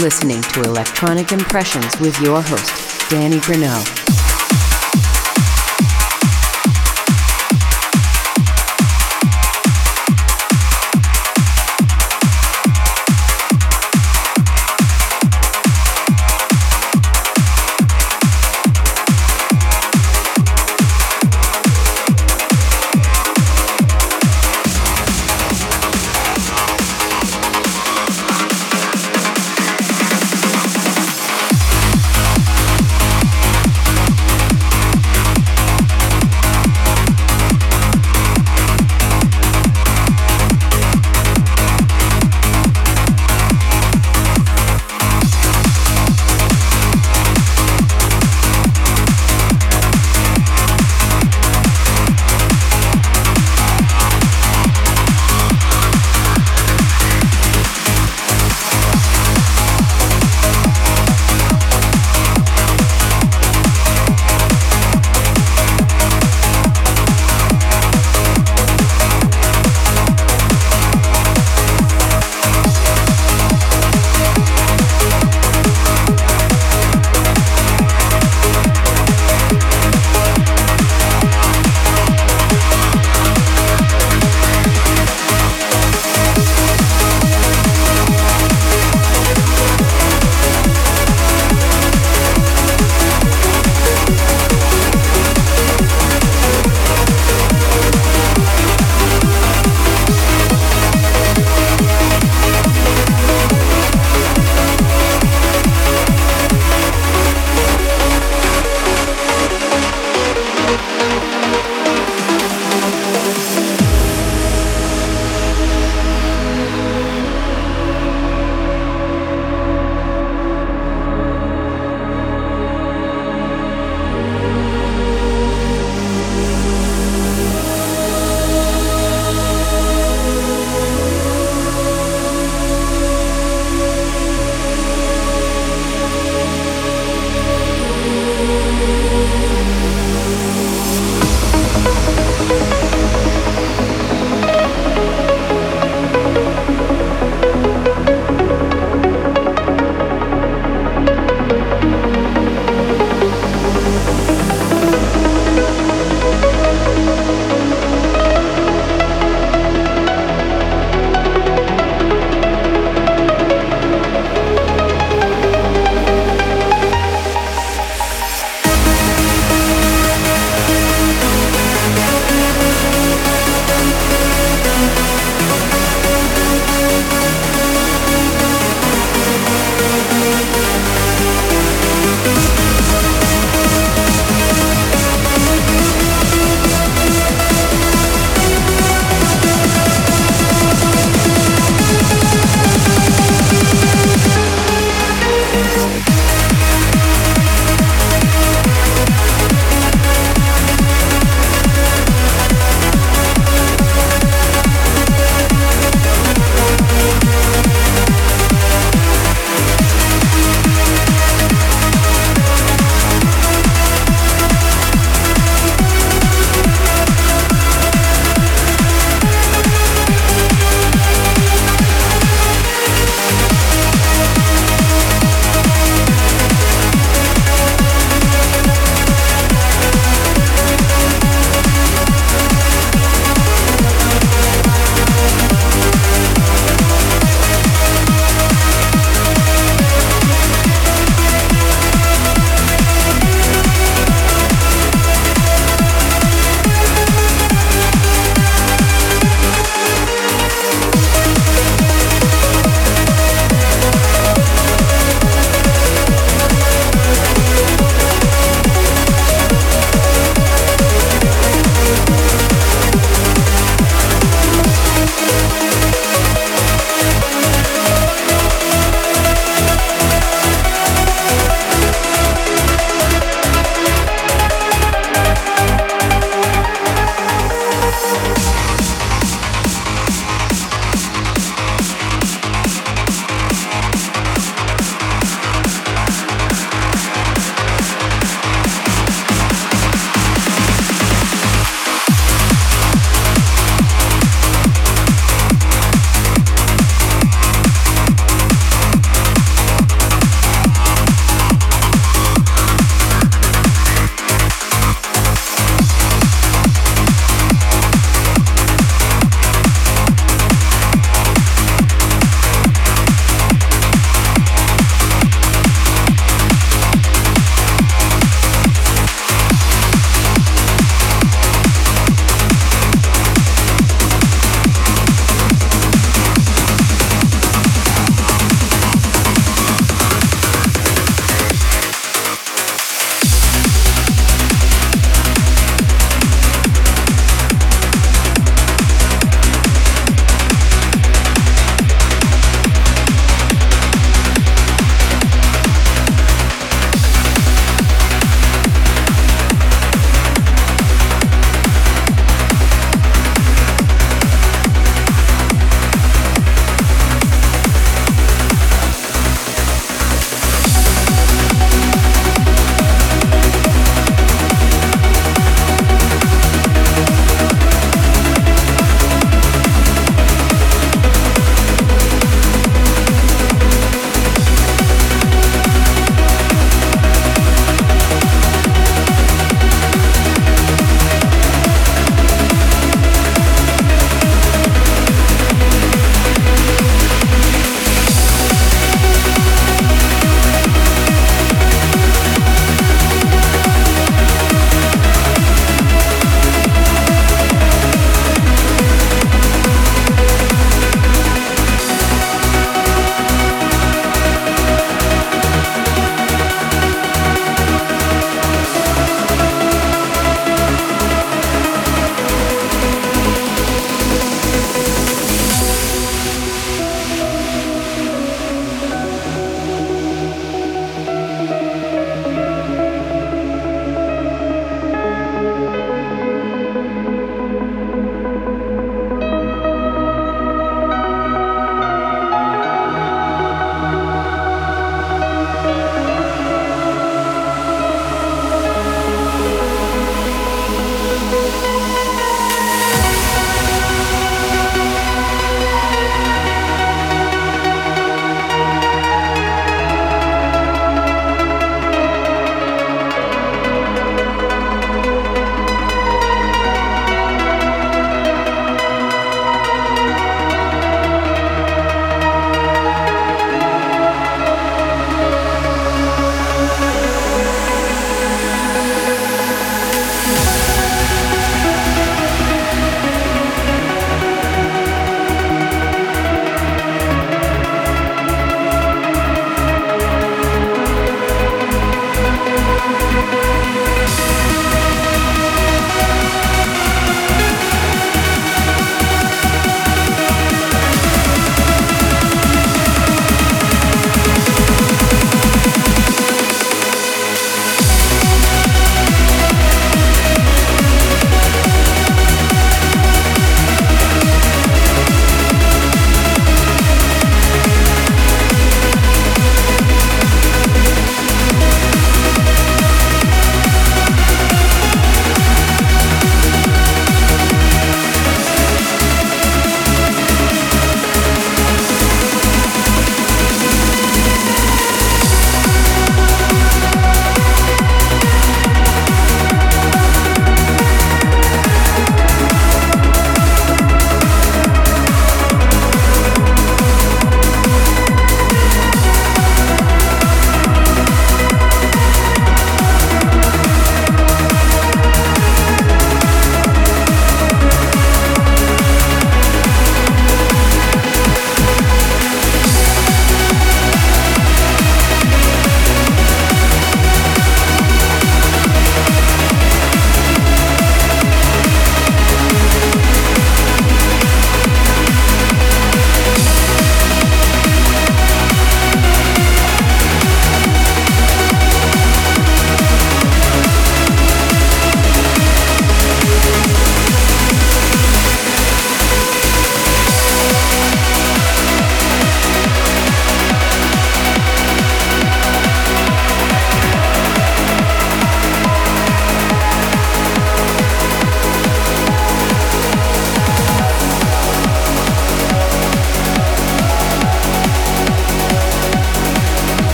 Listening to Electronic Impressions with your host, Danny Grunow.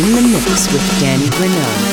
In the mix with Danny Grunow.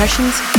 Impressions.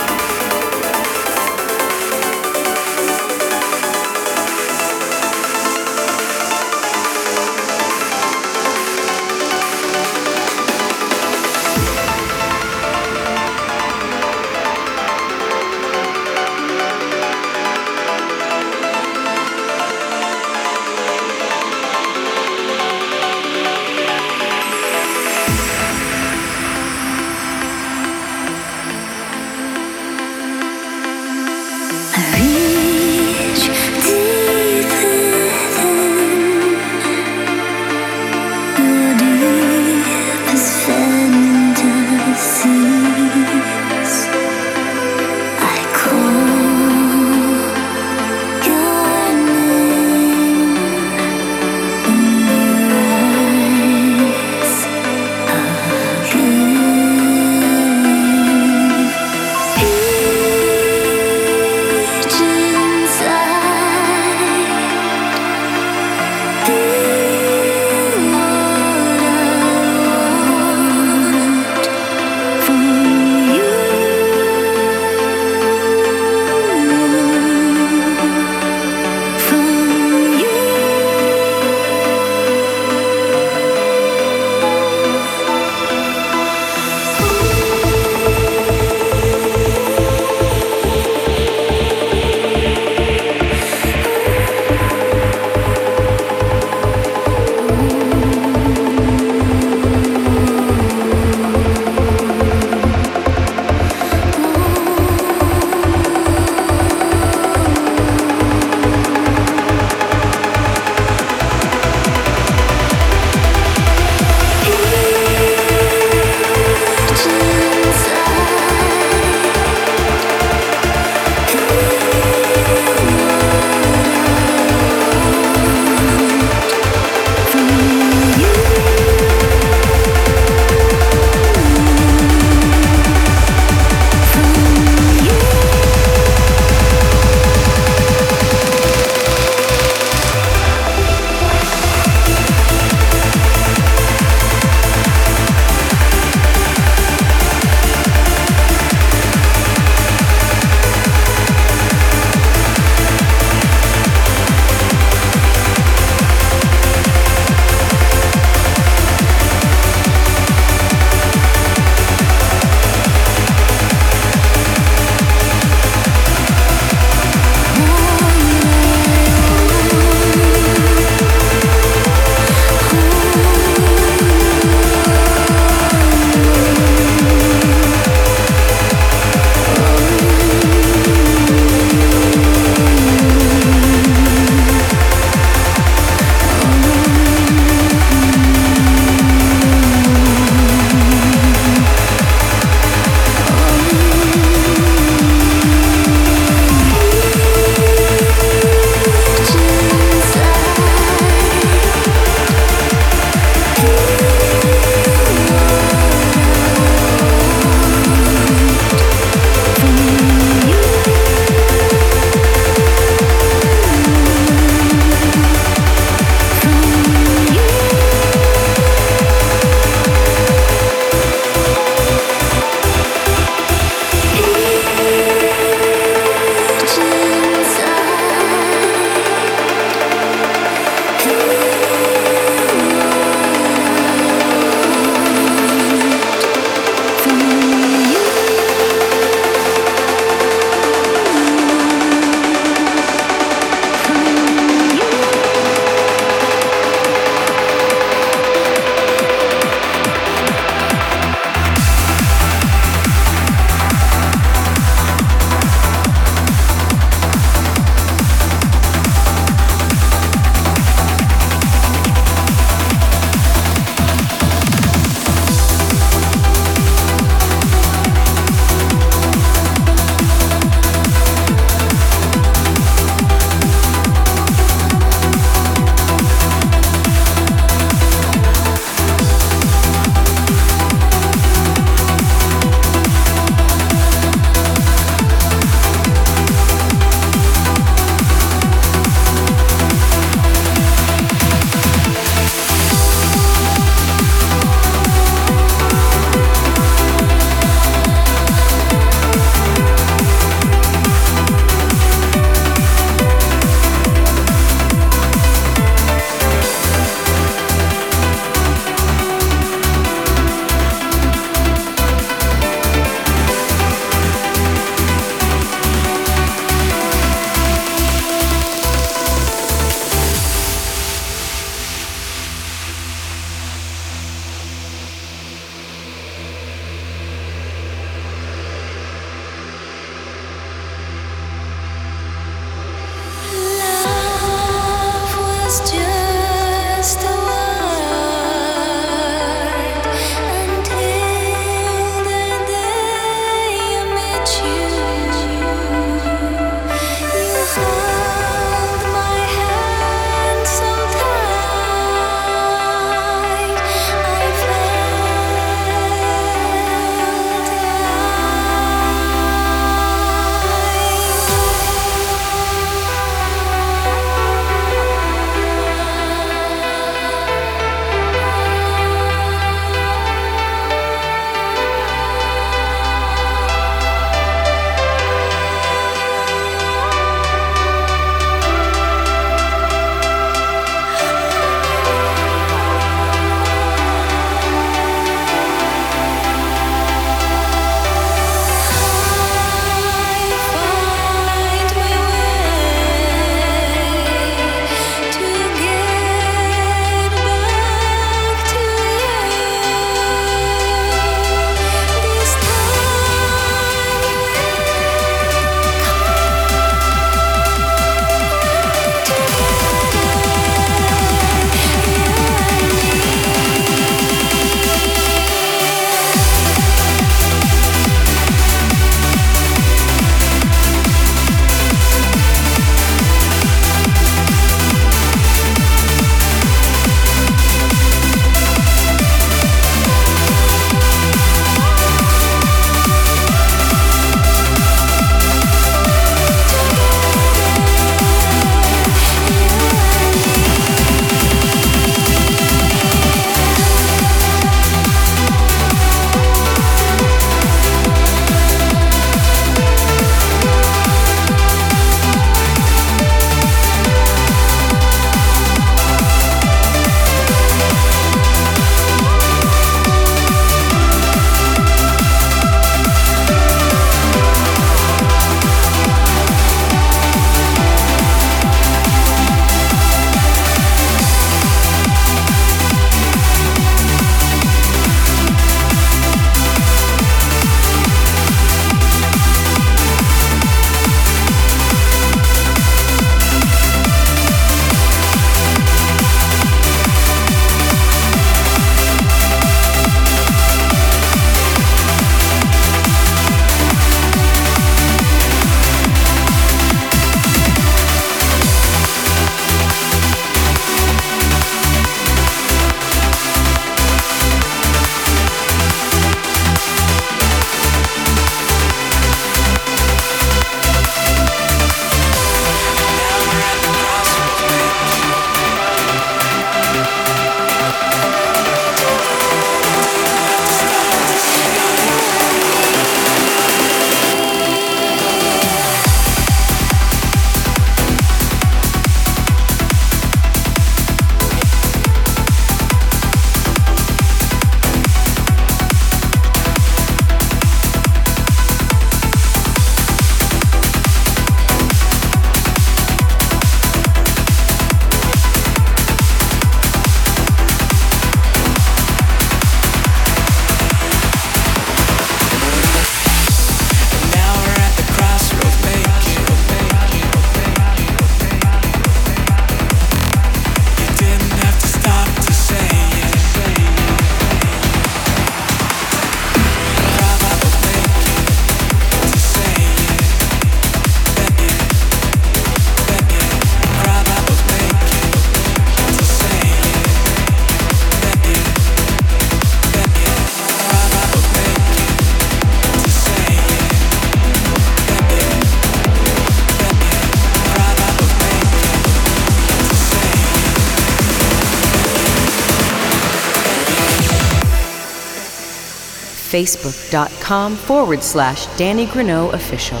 facebook.com forward slash Danny Grunow official.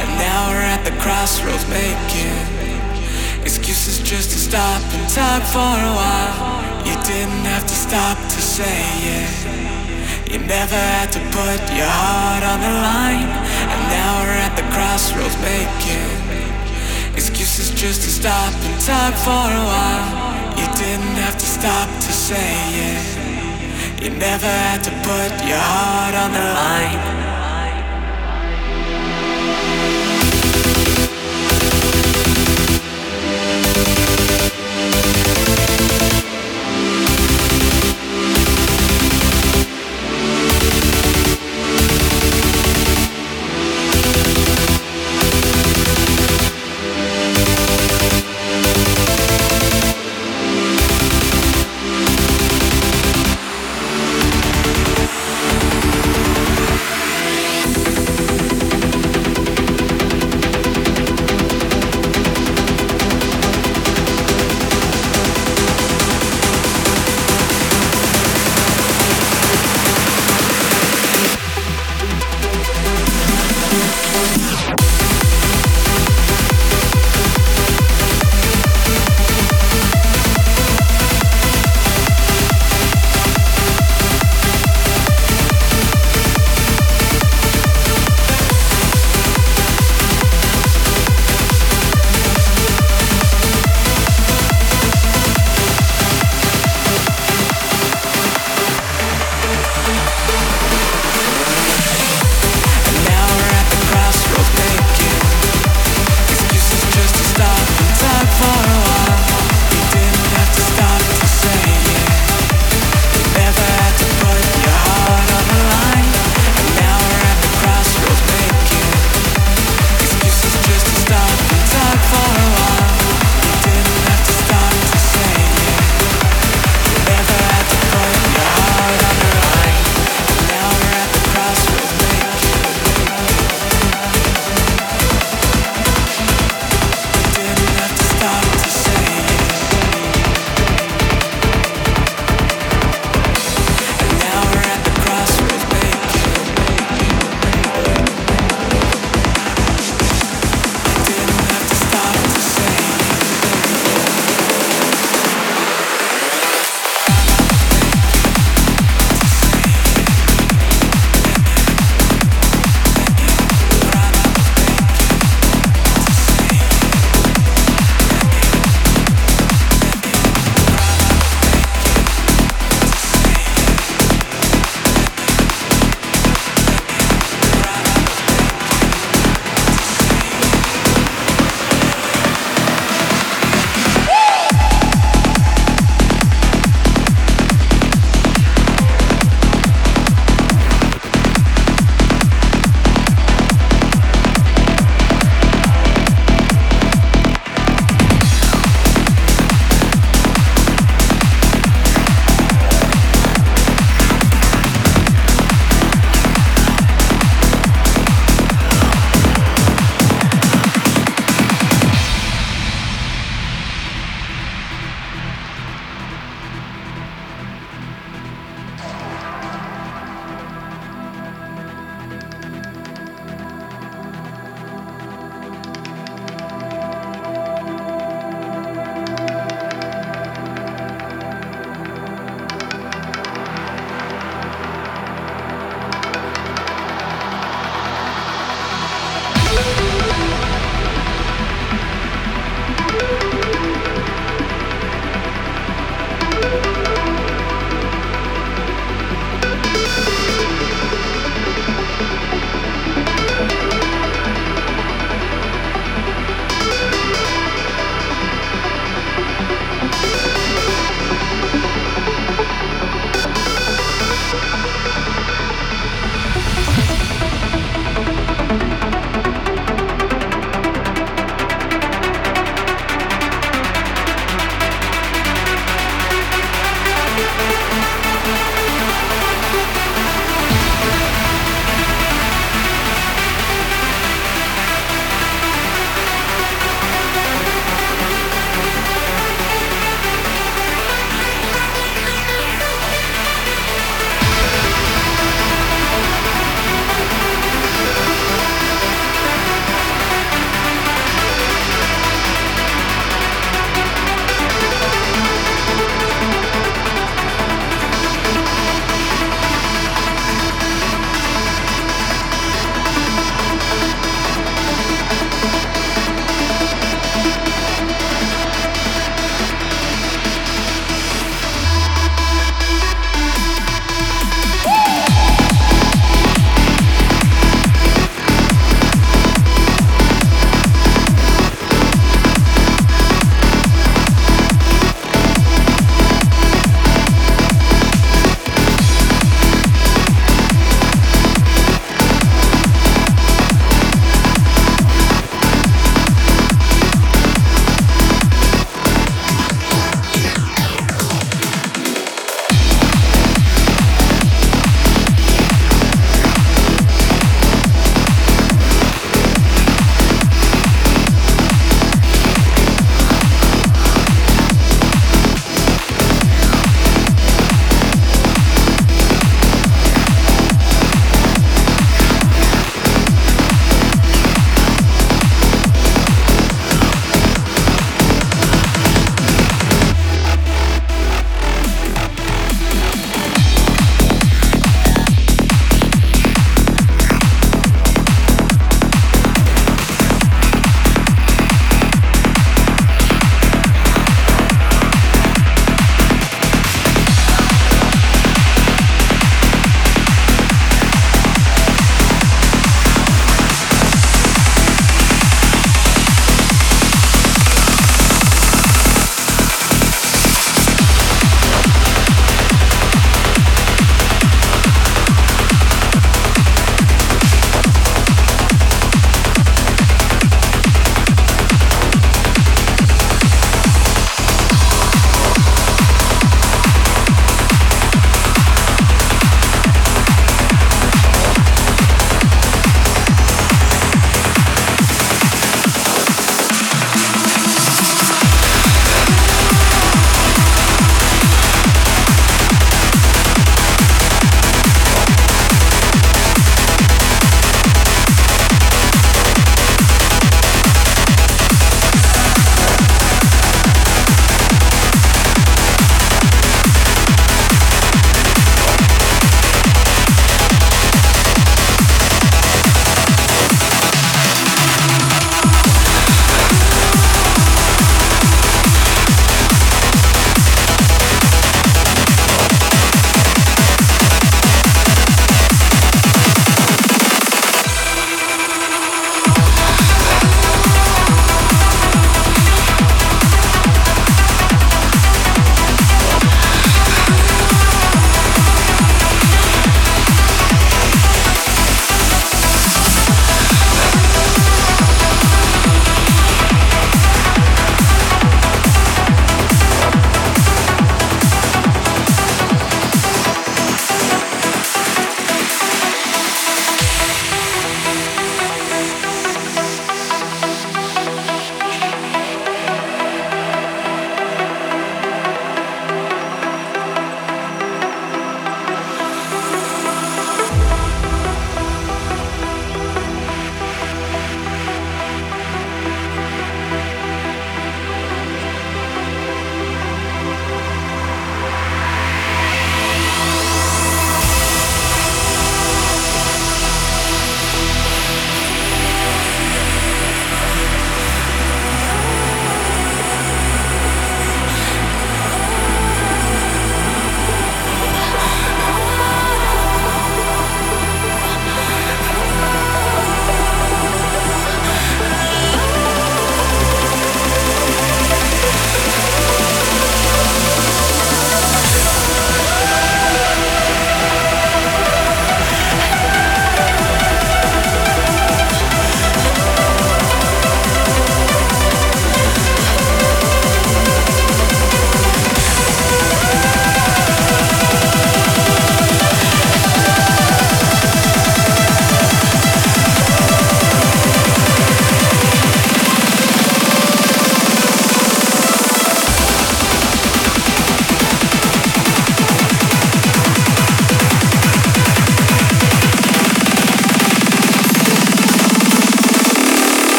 And now we're at the crossroads making excuses just to stop and talk for a while. You didn't have to stop to say it. You never had to put your heart on the line. And now we're at the crossroads making excuses just to stop and talk for a while. You didn't have to stop to say it. You never had to put your heart on the line.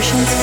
Impressions.